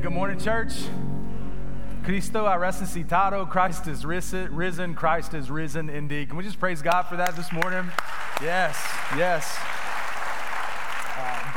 Good morning, church. Cristo ha resucitado. Christ is risen. Christ is risen indeed. Can we just praise God for that this morning? Yes, yes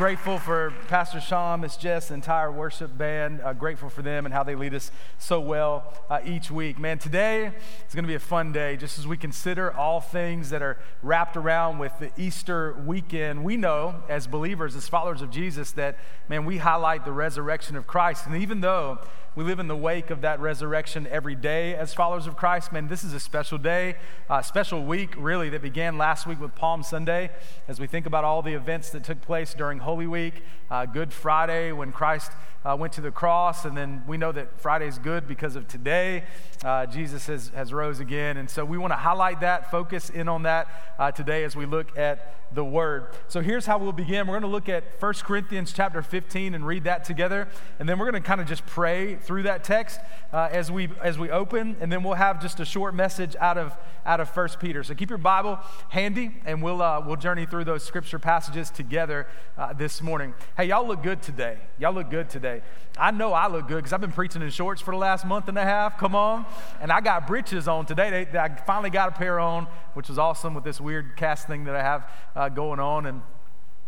grateful for Pastor Sean, Miss Jess, the entire worship band. Uh, grateful for them and how they lead us so well uh, each week. Man, today is going to be a fun day just as we consider all things that are wrapped around with the Easter weekend. We know as believers, as followers of Jesus, that, man, we highlight the resurrection of Christ. And even though we live in the wake of that resurrection every day as followers of Christ. Man, this is a special day, a special week, really, that began last week with Palm Sunday as we think about all the events that took place during Holy Week, uh, Good Friday when Christ uh, went to the cross, and then we know that Friday is good because of today. Uh, Jesus has, has rose again. And so we want to highlight that, focus in on that uh, today as we look at the Word. So here's how we'll begin. We're going to look at 1 Corinthians chapter 15 and read that together. And then we're going to kind of just pray through that text uh, as, we, as we open. And then we'll have just a short message out of, out of 1 Peter. So keep your Bible handy, and we'll, uh, we'll journey through those scripture passages together uh, this morning. Hey, y'all look good today. Y'all look good today. I know I look good because I've been preaching in shorts for the last month and a half. Come on. And I got breeches on today. They, they, I finally got a pair on, which was awesome with this weird cast thing that I have uh, going on. And,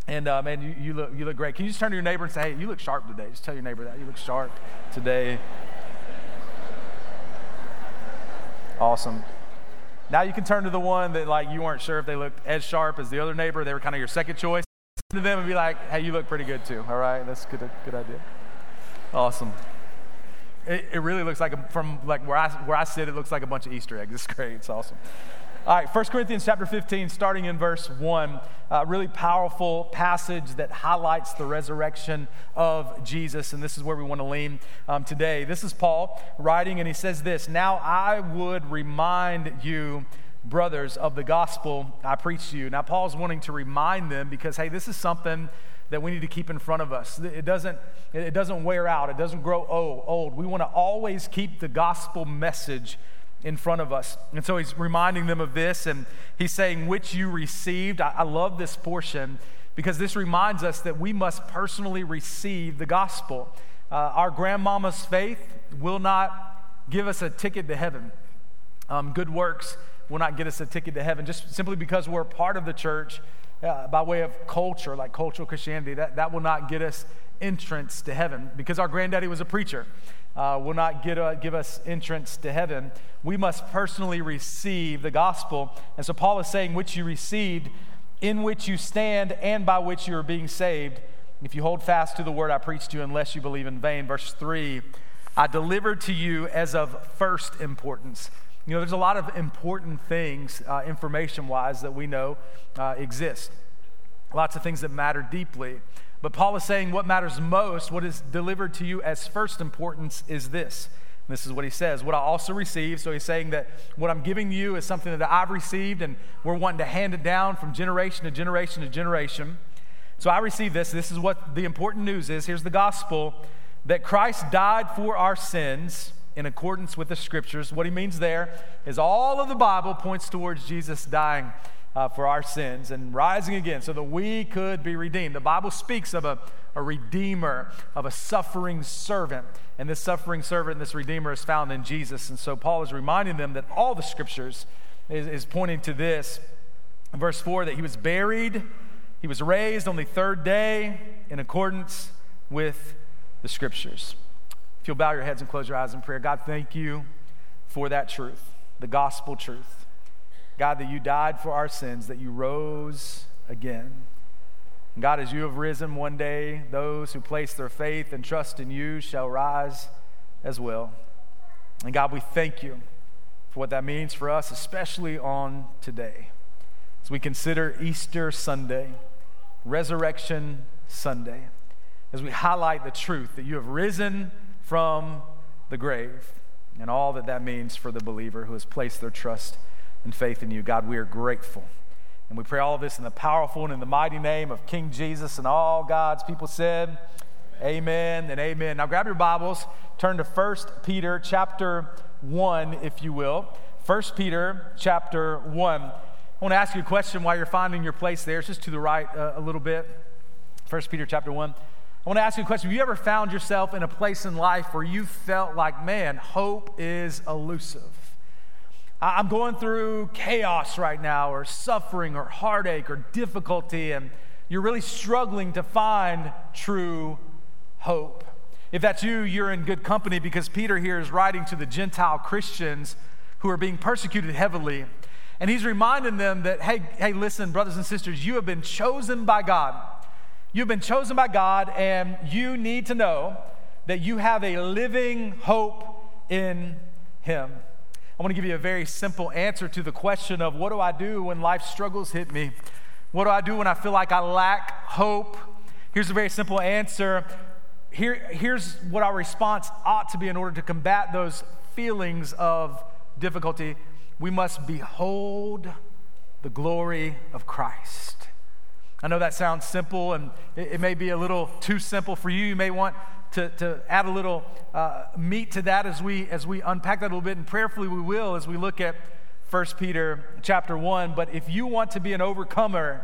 and uh, man, you, you, look, you look great. Can you just turn to your neighbor and say, hey, you look sharp today? Just tell your neighbor that. You look sharp today. Awesome. Now you can turn to the one that like you weren't sure if they looked as sharp as the other neighbor. They were kind of your second choice to them and be like, hey, you look pretty good too. All right, that's good, good idea. Awesome. It, it really looks like, a, from like where I, where I sit, it looks like a bunch of Easter eggs. It's great. It's awesome. All right, 1 Corinthians chapter 15, starting in verse 1, uh, really powerful passage that highlights the resurrection of Jesus. And this is where we want to lean um, today. This is Paul writing, and he says this Now I would remind you brothers of the gospel I preach to you. Now, Paul's wanting to remind them because, hey, this is something that we need to keep in front of us. It doesn't, it doesn't wear out, it doesn't grow old. We want to always keep the gospel message in front of us. And so he's reminding them of this, and he's saying, which you received. I, I love this portion because this reminds us that we must personally receive the gospel. Uh, our grandmama's faith will not give us a ticket to heaven. Um, good works will not get us a ticket to heaven just simply because we're part of the church uh, by way of culture, like cultural Christianity. That, that will not get us entrance to heaven because our granddaddy was a preacher. Uh, will not get, uh, give us entrance to heaven. We must personally receive the gospel. And so Paul is saying, which you received, in which you stand, and by which you are being saved, if you hold fast to the word I preached to you, unless you believe in vain. Verse 3 I delivered to you as of first importance you know, there's a lot of important things, uh, information wise, that we know uh, exist. Lots of things that matter deeply. But Paul is saying what matters most, what is delivered to you as first importance, is this. And this is what he says, what I also received. So he's saying that what I'm giving you is something that I've received, and we're wanting to hand it down from generation to generation to generation. So I received this. This is what the important news is. Here's the gospel that Christ died for our sins in accordance with the scriptures. What he means there is all of the Bible points towards Jesus dying uh, for our sins and rising again so that we could be redeemed. The Bible speaks of a, a redeemer, of a suffering servant. And this suffering servant, and this redeemer, is found in Jesus. And so Paul is reminding them that all the scriptures is, is pointing to this. Verse 4, that he was buried, he was raised on the third day in accordance with the scriptures. If you'll bow your heads and close your eyes in prayer, God, thank you for that truth, the gospel truth. God, that you died for our sins, that you rose again. And God, as you have risen one day, those who place their faith and trust in you shall rise as well. And God, we thank you for what that means for us, especially on today. As we consider Easter Sunday, Resurrection Sunday, as we highlight the truth that you have risen from the grave and all that that means for the believer who has placed their trust and faith in you. God, we are grateful. And we pray all of this in the powerful and in the mighty name of King Jesus and all God's people said, Amen and amen. Now grab your Bibles, turn to 1 Peter chapter 1, if you will. 1 Peter chapter 1. I want to ask you a question while you're finding your place there. It's just to the right uh, a little bit. 1 Peter chapter 1. I want to ask you a question. Have you ever found yourself in a place in life where you felt like, man, hope is elusive? I'm going through chaos right now, or suffering, or heartache, or difficulty, and you're really struggling to find true hope. If that's you, you're in good company because Peter here is writing to the Gentile Christians who are being persecuted heavily. And he's reminding them that, hey, hey, listen, brothers and sisters, you have been chosen by God. You've been chosen by God, and you need to know that you have a living hope in Him. I want to give you a very simple answer to the question of what do I do when life struggles hit me? What do I do when I feel like I lack hope? Here's a very simple answer. Here, here's what our response ought to be in order to combat those feelings of difficulty. We must behold the glory of Christ. I know that sounds simple and it, it may be a little too simple for you. You may want to, to add a little uh, meat to that as we, as we unpack that a little bit, and prayerfully we will as we look at 1 Peter chapter 1. But if you want to be an overcomer,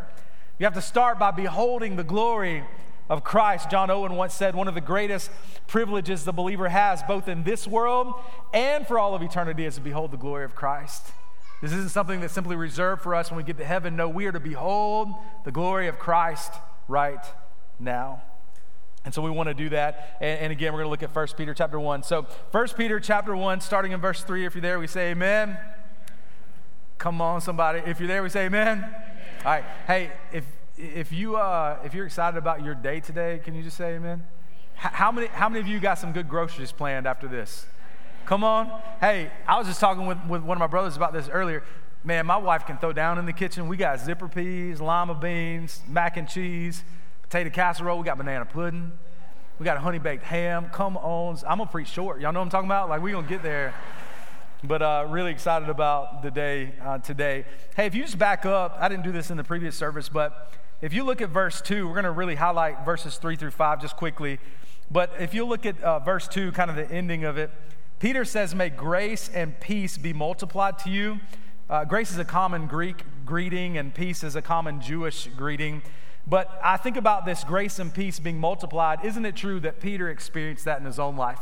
you have to start by beholding the glory of Christ. John Owen once said, One of the greatest privileges the believer has, both in this world and for all of eternity, is to behold the glory of Christ. This isn't something that's simply reserved for us when we get to heaven. No, we are to behold the glory of Christ right now. And so we want to do that. And, and again, we're going to look at 1 Peter chapter 1. So 1 Peter chapter 1, starting in verse 3, if you're there, we say amen. Come on, somebody. If you're there, we say amen. amen. All right. Hey, if, if, you, uh, if you're excited about your day today, can you just say amen? How many, how many of you got some good groceries planned after this? Come on. Hey, I was just talking with, with one of my brothers about this earlier. Man, my wife can throw down in the kitchen. We got zipper peas, lima beans, mac and cheese, potato casserole. We got banana pudding. We got a honey baked ham. Come on. I'm going to preach short. Y'all know what I'm talking about? Like, we're going to get there. But uh, really excited about the day uh, today. Hey, if you just back up, I didn't do this in the previous service, but if you look at verse 2, we're going to really highlight verses 3 through 5 just quickly. But if you look at uh, verse 2, kind of the ending of it, Peter says, May grace and peace be multiplied to you. Uh, grace is a common Greek greeting, and peace is a common Jewish greeting. But I think about this grace and peace being multiplied. Isn't it true that Peter experienced that in his own life?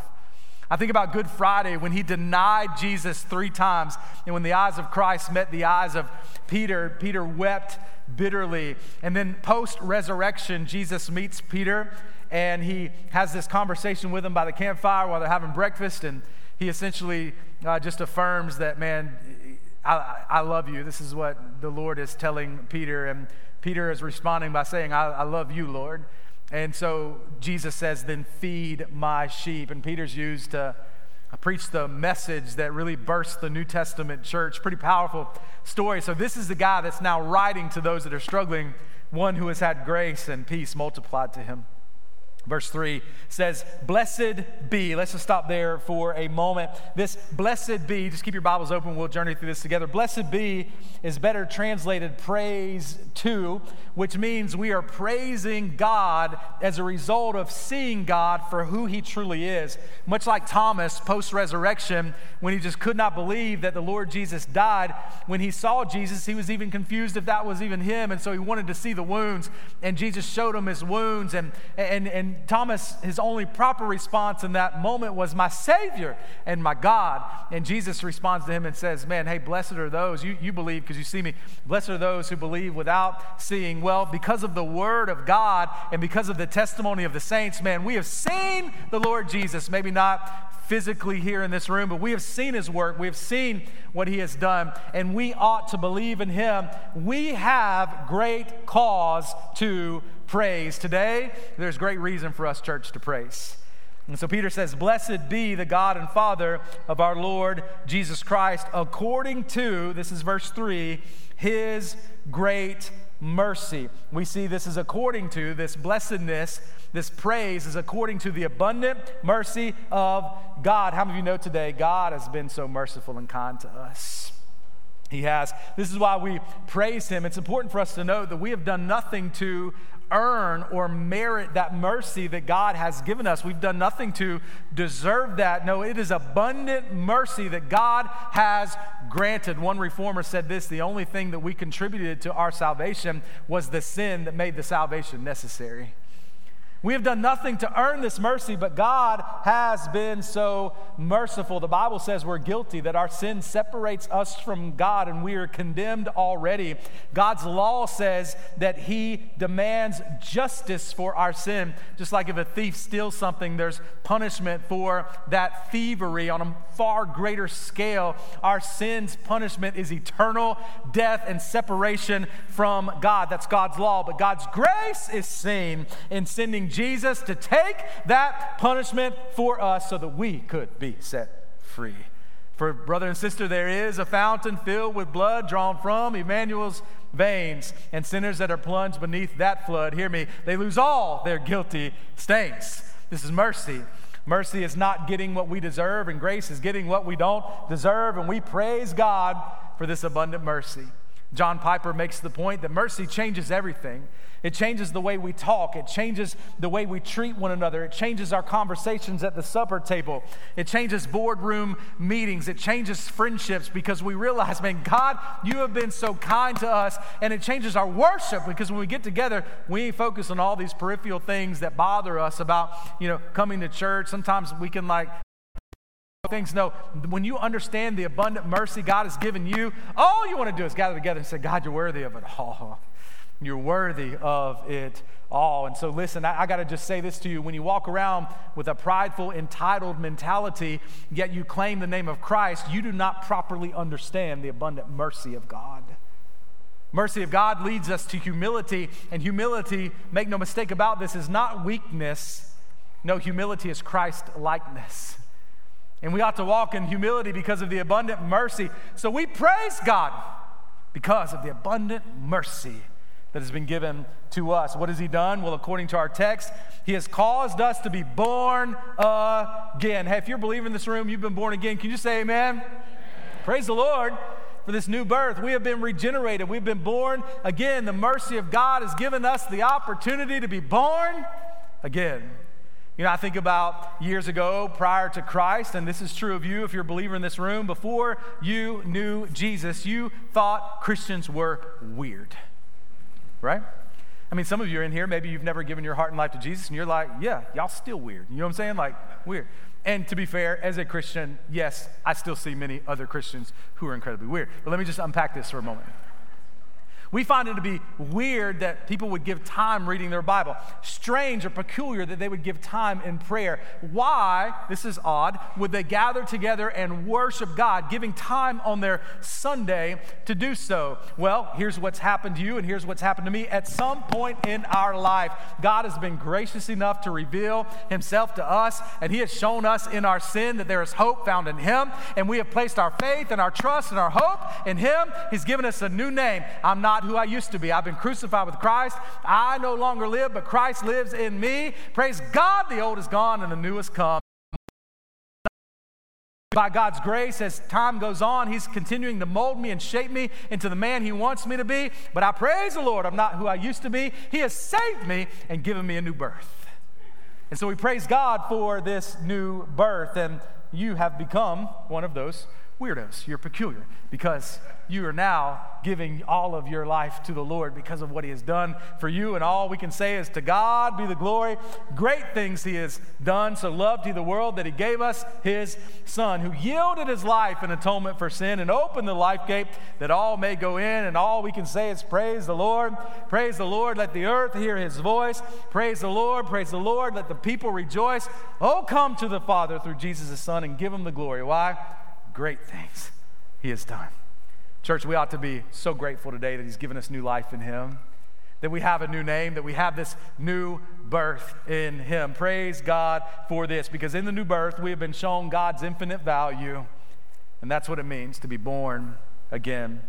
I think about Good Friday when he denied Jesus three times, and when the eyes of Christ met the eyes of Peter, Peter wept bitterly. And then post resurrection, Jesus meets Peter and he has this conversation with him by the campfire while they're having breakfast. And he essentially uh, just affirms that, man, I, I love you. This is what the Lord is telling Peter. And Peter is responding by saying, I, I love you, Lord. And so Jesus says, then feed my sheep. And Peter's used to preach the message that really burst the New Testament church. Pretty powerful story. So this is the guy that's now writing to those that are struggling, one who has had grace and peace multiplied to him. Verse 3 says, Blessed be. Let's just stop there for a moment. This blessed be, just keep your Bibles open. We'll journey through this together. Blessed be is better translated praise to, which means we are praising God as a result of seeing God for who he truly is. Much like Thomas post resurrection, when he just could not believe that the Lord Jesus died, when he saw Jesus, he was even confused if that was even him. And so he wanted to see the wounds. And Jesus showed him his wounds. And, and, and Thomas, his only proper response in that moment was, My Savior and my God. And Jesus responds to him and says, Man, hey, blessed are those, you, you believe because you see me. Blessed are those who believe without seeing. Well, because of the word of God and because of the testimony of the saints, man, we have seen the Lord Jesus. Maybe not physically here in this room, but we have seen his work. We have seen what he has done, and we ought to believe in him. We have great cause to praise. Today, there's great reason for us, church, to praise. And so Peter says, Blessed be the God and Father of our Lord Jesus Christ, according to, this is verse 3, his great mercy. We see this is according to this blessedness, this praise is according to the abundant mercy of God. How many of you know today God has been so merciful and kind to us? He has. This is why we praise him. It's important for us to know that we have done nothing to earn or merit that mercy that God has given us. We've done nothing to deserve that. No, it is abundant mercy that God has granted. One reformer said this the only thing that we contributed to our salvation was the sin that made the salvation necessary. We have done nothing to earn this mercy, but God has been so merciful. The Bible says we're guilty, that our sin separates us from God and we are condemned already. God's law says that He demands justice for our sin. Just like if a thief steals something, there's punishment for that thievery on a far greater scale. Our sin's punishment is eternal death and separation from God. That's God's law. But God's grace is seen in sending Jesus to take that punishment for us so that we could be set free. For brother and sister, there is a fountain filled with blood drawn from Emmanuel's veins, and sinners that are plunged beneath that flood, hear me, they lose all their guilty stains. This is mercy. Mercy is not getting what we deserve, and grace is getting what we don't deserve, and we praise God for this abundant mercy. John Piper makes the point that mercy changes everything. It changes the way we talk. It changes the way we treat one another. It changes our conversations at the supper table. It changes boardroom meetings. It changes friendships because we realize, man, God, you have been so kind to us. And it changes our worship because when we get together, we focus on all these peripheral things that bother us about, you know, coming to church. Sometimes we can like things. No, when you understand the abundant mercy God has given you, all you want to do is gather together and say, God, you're worthy of it all. You're worthy of it all. And so, listen, I, I got to just say this to you. When you walk around with a prideful, entitled mentality, yet you claim the name of Christ, you do not properly understand the abundant mercy of God. Mercy of God leads us to humility, and humility, make no mistake about this, is not weakness. No, humility is Christ likeness. And we ought to walk in humility because of the abundant mercy. So we praise God because of the abundant mercy that has been given to us. What has He done? Well, according to our text, He has caused us to be born again. Hey, if you're a believer in this room, you've been born again, can you say amen? amen. Praise the Lord for this new birth. We have been regenerated, we've been born again. The mercy of God has given us the opportunity to be born again. You know, I think about years ago prior to Christ, and this is true of you if you're a believer in this room. Before you knew Jesus, you thought Christians were weird, right? I mean, some of you are in here, maybe you've never given your heart and life to Jesus, and you're like, yeah, y'all still weird. You know what I'm saying? Like, weird. And to be fair, as a Christian, yes, I still see many other Christians who are incredibly weird. But let me just unpack this for a moment. We find it to be weird that people would give time reading their Bible. Strange or peculiar that they would give time in prayer. Why, this is odd, would they gather together and worship God, giving time on their Sunday to do so? Well, here's what's happened to you, and here's what's happened to me. At some point in our life, God has been gracious enough to reveal Himself to us, and He has shown us in our sin that there is hope found in Him, and we have placed our faith and our trust and our hope in Him. He's given us a new name. I'm not not who I used to be. I've been crucified with Christ. I no longer live, but Christ lives in me. Praise God, the old is gone and the new has come. By God's grace, as time goes on, He's continuing to mold me and shape me into the man He wants me to be. But I praise the Lord, I'm not who I used to be. He has saved me and given me a new birth. And so we praise God for this new birth. And you have become one of those weirdos. You're peculiar because you are now giving all of your life to the Lord because of what He has done for you. And all we can say is, To God be the glory. Great things He has done. So loved He the world that He gave us His Son, who yielded His life in atonement for sin and opened the life gate that all may go in. And all we can say is, Praise the Lord. Praise the Lord. Let the earth hear His voice. Praise the Lord. Praise the Lord. Let the people rejoice. Oh, come to the Father through Jesus, Son, and give Him the glory. Why? Great things He has done. Church, we ought to be so grateful today that He's given us new life in Him, that we have a new name, that we have this new birth in Him. Praise God for this, because in the new birth, we have been shown God's infinite value, and that's what it means to be born again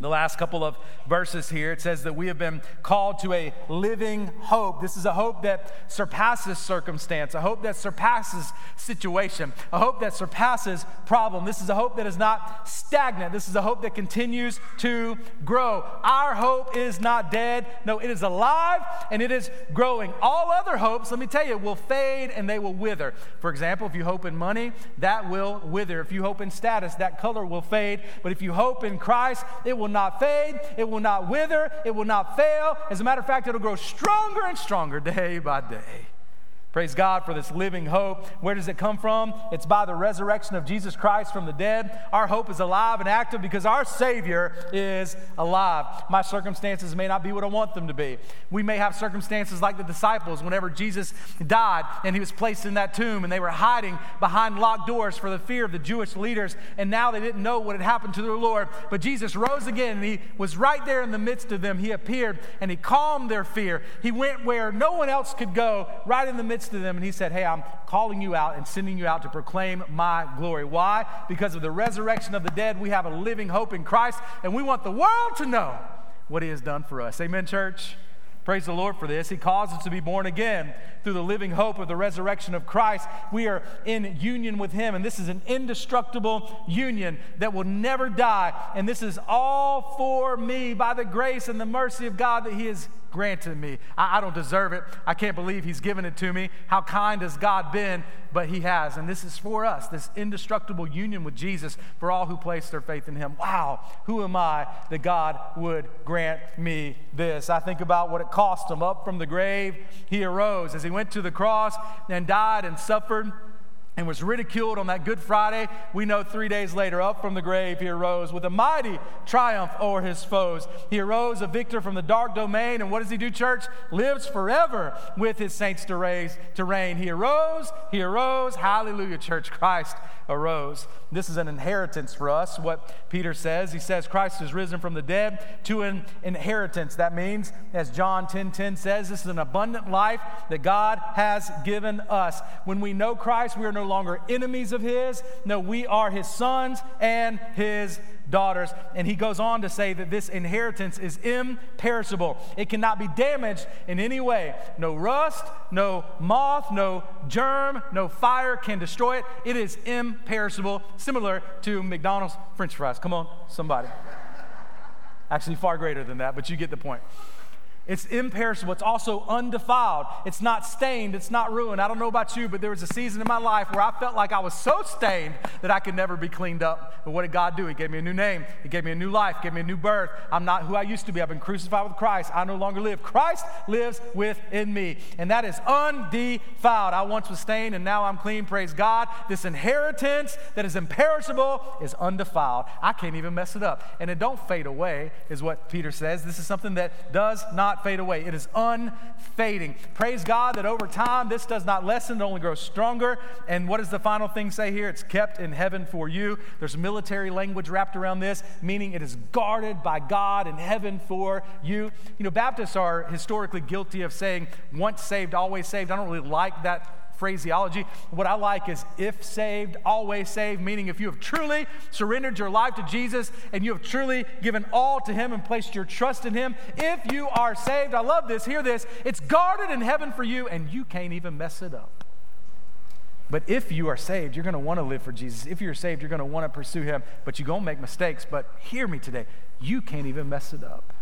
the last couple of verses here, it says that we have been called to a living hope. This is a hope that surpasses circumstance, a hope that surpasses situation, a hope that surpasses problem. This is a hope that is not stagnant. This is a hope that continues to grow. Our hope is not dead. No, it is alive and it is growing. All other hopes, let me tell you, will fade and they will wither. For example, if you hope in money, that will wither. If you hope in status, that color will fade. But if you hope in Christ, it will will not fade, it will not wither, it will not fail. As a matter of fact, it'll grow stronger and stronger day by day. Praise God for this living hope. Where does it come from? It's by the resurrection of Jesus Christ from the dead. Our hope is alive and active because our Savior is alive. My circumstances may not be what I want them to be. We may have circumstances like the disciples whenever Jesus died and he was placed in that tomb and they were hiding behind locked doors for the fear of the Jewish leaders and now they didn't know what had happened to their Lord. But Jesus rose again and he was right there in the midst of them. He appeared and he calmed their fear. He went where no one else could go, right in the midst midst of them and he said, Hey, I'm calling you out and sending you out to proclaim my glory. Why? Because of the resurrection of the dead, we have a living hope in Christ, and we want the world to know what he has done for us. Amen, church? Praise the Lord for this. He calls us to be born again through the living hope of the resurrection of Christ. We are in union with Him, and this is an indestructible union that will never die. And this is all for me by the grace and the mercy of God that He has granted me. I, I, don't deserve it. I can't believe He's given it to me. How kind has God been? But He has. And this is for us, this indestructible union with Jesus for all who place their faith in Him. Wow, who am I that God would grant me this? I think about what it cost Him. Up from the grave, He arose as He went to the cross and died and suffered and was ridiculed on that Good Friday, we know three days later, up from the grave, he arose with a mighty triumph over his foes. He arose a victor from the dark domain, and what does he do, church? Lives forever with his saints to, raise, to reign. He arose, he arose. Hallelujah, church. Christ arose. This is an inheritance for us, what Peter says. He says Christ is risen from the dead to an inheritance. That means, as John 10 10 says, this is an abundant life that God has given us. When we know Christ, we are no longer enemies of his. No, we are his sons and his daughters. And he goes on to say that this inheritance is imperishable. It cannot be damaged in any way. No rust, no moth, no germ, no fire can destroy it. It is imperishable, similar to McDonald's french fries. Come on, somebody. Actually, far greater than that, but you get the point. It's imperishable. It's also undefiled. It's not stained. It's not ruined. I don't know about you, but there was a season in my life where I felt like I was so stained that I could never be cleaned up. But what did God do? He gave me a new name. He gave me a new life, gave me a new birth. I'm not who I used to be. I've been crucified with Christ. I no longer live. Christ lives within me. And that is undefiled. I once was stained and now I'm clean. Praise God. This inheritance that is imperishable is undefiled. I can't even mess it up. And it don't fade away, is what Peter says. This is something that does not fade away. It is unfading. Praise God that over time this does not lessen, it only grows stronger. And what does the final thing say here? It's kept in heaven for you. There's military language wrapped around this, meaning it is guarded by God in heaven for you. You know, Baptists are historically guilty of saying once saved, always saved. I don't really like that phraseology. What I like is if saved, always saved, meaning if you have truly surrendered your life to Jesus and you have truly given all to Him and placed your trust in Him, if you are saved, I love this, hear this, it's guarded in heaven for you and you can't even mess it up. But if you are saved, you're going to want to live for Jesus. If you're saved, you're going to want to pursue Him, but you're going to make mistakes. But hear me today, you can't even mess it up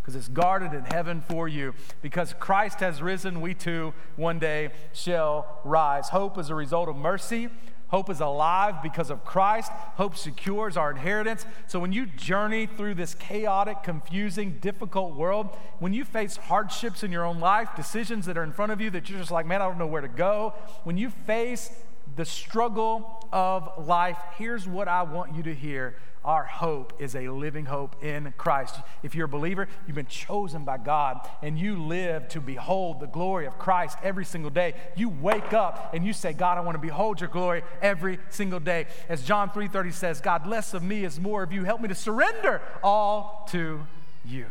because it's guarded in heaven for you. Because Christ has risen, we too one day shall rise. Hope is a result of mercy. Hope is alive because of Christ. Hope secures our inheritance. So when you journey through this chaotic, confusing, difficult world, when you face hardships in your own life, decisions that are in front of you that you're just like, man, I don't know where to go, when you face the struggle of life, here's what I want you to hear our hope is a living hope in Christ. If you're a believer, you've been chosen by God and you live to behold the glory of Christ every single day. You wake up and you say, God, I want to behold your glory every single day. As John 3:30 says, God, less of me is more of you. Help me to surrender all to you.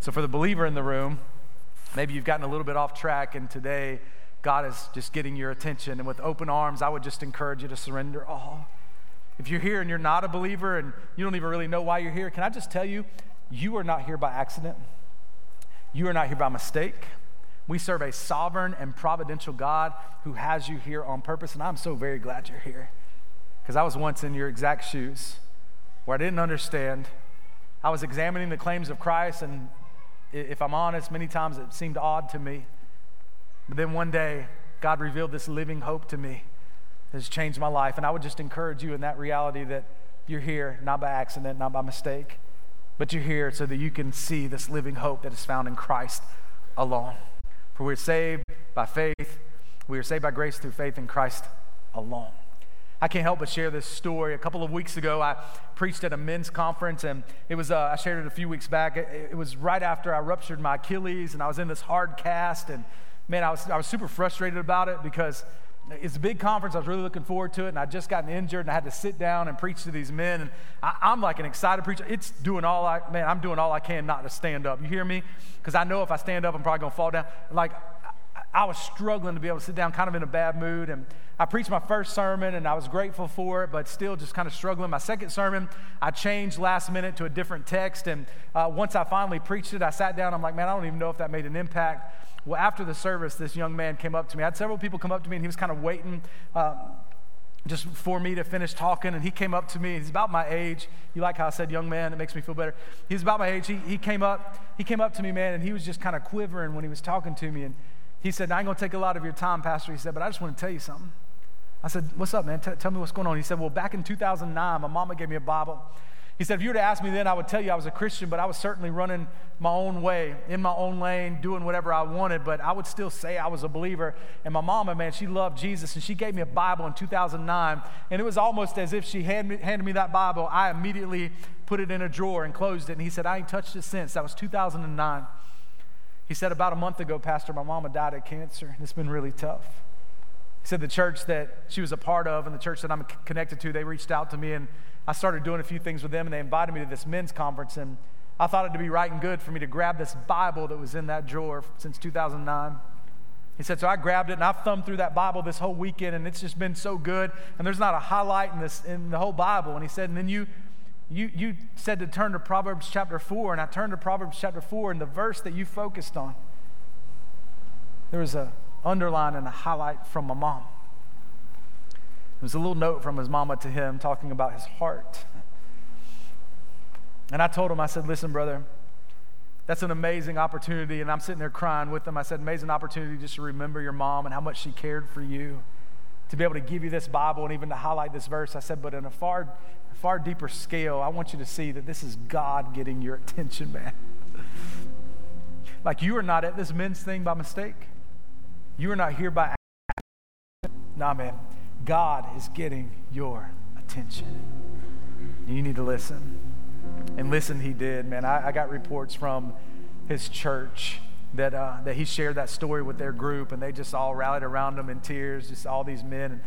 So for the believer in the room, maybe you've gotten a little bit off track and today God is just getting your attention and with open arms, I would just encourage you to surrender all. If you're here and you're not a believer and you don't even really know why you're here, can I just tell you, you are not here by accident. You are not here by mistake. We serve a sovereign and providential God who has you here on purpose, and I'm so very glad you're here. Because I was once in your exact shoes where I didn't understand. I was examining the claims of Christ, and if I'm honest, many times it seemed odd to me. But then one day, God revealed this living hope to me that has changed my life. And I would just encourage you in that reality that you're here not by accident, not by mistake. but you're here so that you can see this living hope that is found in Christ alone. For we're saved by faith, we are saved by grace through faith in Christ alone. I can't help but share this story. A couple of weeks ago, I preached at a men's conference, and it was, uh, I shared it a few weeks back. It, it, was right after I ruptured my Achilles, and I was in this hard cast, and man, I was, I was super frustrated about it because it's a big conference. I was really looking forward to it, and I just gotten injured, and I had to sit down and preach to these men. And I, am like an excited preacher. It's doing all I man. I'm doing all I can not to stand up. You hear me? Because I know if I stand up, I'm probably gonna fall down. Like I, was struggling to be able to sit down, kind of in a bad mood. And I preached my first sermon, and I was grateful for it, but still just kind of struggling. My second sermon, I changed last minute to a different text, and uh, once I finally preached it, I sat down. I'm like, man, I don't even know if that made an impact. Well, after the service, this young man came up to me. I had several people come up to me, and he was kind of waiting um, just for me to finish talking. And he came up to me. He's about my age. You like how I said young man? It makes me feel better. He's about my age. He, he came up. He came up to me, man, and he was just kind of quivering when he was talking to me. And he said, "I ain't gonna take a lot of your time, Pastor." He said, "But I just want to tell you something." I said, "What's up, man? T- tell me what's going on." He said, "Well, back in 2009, my mama gave me a Bible." He said, if you were to ask me then, I would tell you I was a Christian, but I was certainly running my own way, in my own lane, doing whatever I wanted, but I would still say I was a believer. And my mama, man, she loved Jesus, and she gave me a Bible in 2009. And it was almost as if she handed me, handed me that Bible. I immediately put it in a drawer and closed it. And he said, I ain't touched it since. That was 2009. He said, about a month ago, Pastor, my mama died of cancer, and it's been really tough. He said the church that she was a part of and the church that I'm connected to, they reached out to me and I started doing a few things with them, and they invited me to this men's conference. And I thought it'd be right and good for me to grab this Bible that was in that drawer since 2009. He said, so I grabbed it and I've thumbed through that Bible this whole weekend, and it's just been so good. And there's not a highlight in this in the whole Bible. And he said, and then you you you said to turn to Proverbs chapter four, and I turned to Proverbs chapter four, and the verse that you focused on, there was a underline and a highlight from my mom. It was a little note from his mama to him talking about his heart. And I told him, I said, listen, brother, that's an amazing opportunity. And I'm sitting there crying with him. I said, amazing opportunity just to remember your mom and how much she cared for you, to be able to give you this Bible and even to highlight this verse. I said, but in a far, far deeper scale, I want you to see that this is God getting your attention, man. like you are not at this men's thing by mistake. You are not here by accident. Nah, man. God is getting your attention. You need to listen. And listen, he did, man. I, I got reports from his church that, uh, that he shared that story with their group, and they just all rallied around him in tears, just all these men,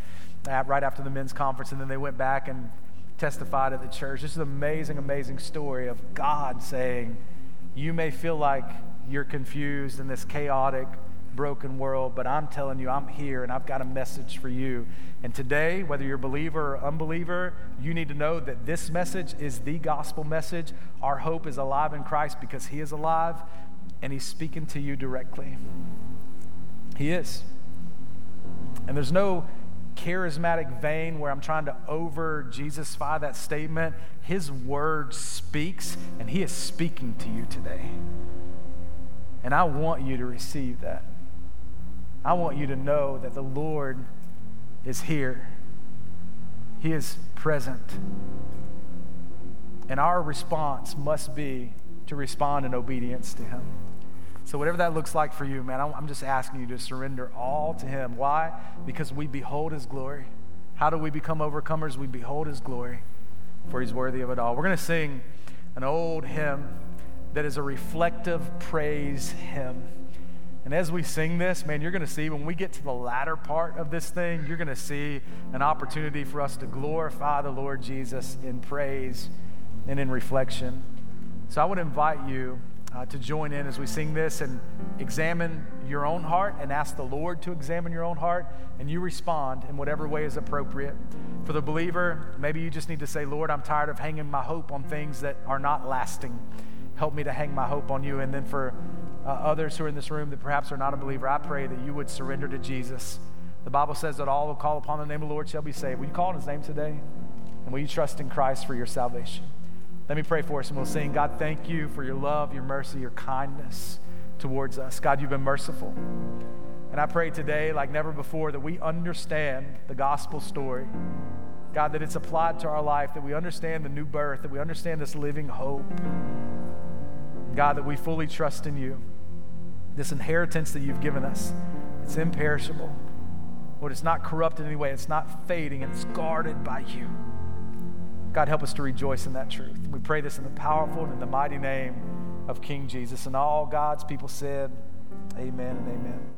and, right after the men's conference. And then they went back and testified at the church. This is an amazing, amazing story of God saying, You may feel like you're confused in this chaotic, broken world, but I'm telling you, I'm here and I've got a message for you. And today, whether you're a believer or unbeliever, you need to know that this message is the gospel message. Our hope is alive in Christ because He is alive and He's speaking to you directly. He is. And there's no charismatic vein where I'm trying to over Jesusify that statement. His word speaks, and He is speaking to you today. And I want you to receive that. I want you to know that the Lord is here, He is present. And our response must be to respond in obedience to Him. So, whatever that looks like for you, man, I'm just asking you to surrender all to Him. Why? Because we behold His glory. How do we become overcomers? We behold His glory, for He's worthy of it all. We're going to sing an old hymn that is a reflective praise hymn. And as we sing this, man, you're going to see when we get to the latter part of this thing, you're going to see an opportunity for us to glorify the Lord Jesus in praise and in reflection. So I would invite you uh, to join in as we sing this and examine your own heart and ask the Lord to examine your own heart, and you respond in whatever way is appropriate. For the believer, maybe you just need to say, Lord, I'm tired of hanging my hope on things that are not lasting. Help me to hang my hope on you. And then for uh, others who are in this room that perhaps are not a believer, I pray that you would surrender to Jesus. The Bible says that all who call upon the name of the Lord shall be saved. Will you call on his name today? And will you trust in Christ for your salvation? Let me pray for us and we'll sing. God, thank you for your love, your mercy, your kindness towards us. God, you've been merciful. And I pray today, like never before, that we understand the gospel story God, that it's applied to our life, that we understand the new birth, that we understand this living hope. God, that we fully trust in you. This inheritance that you've given us, it's imperishable. Lord, it's not corrupt in any way, it's not fading, it's guarded by you. God, help us to rejoice in that truth. We pray this in the powerful and in the mighty name of King Jesus. And all God's people said, Amen and amen.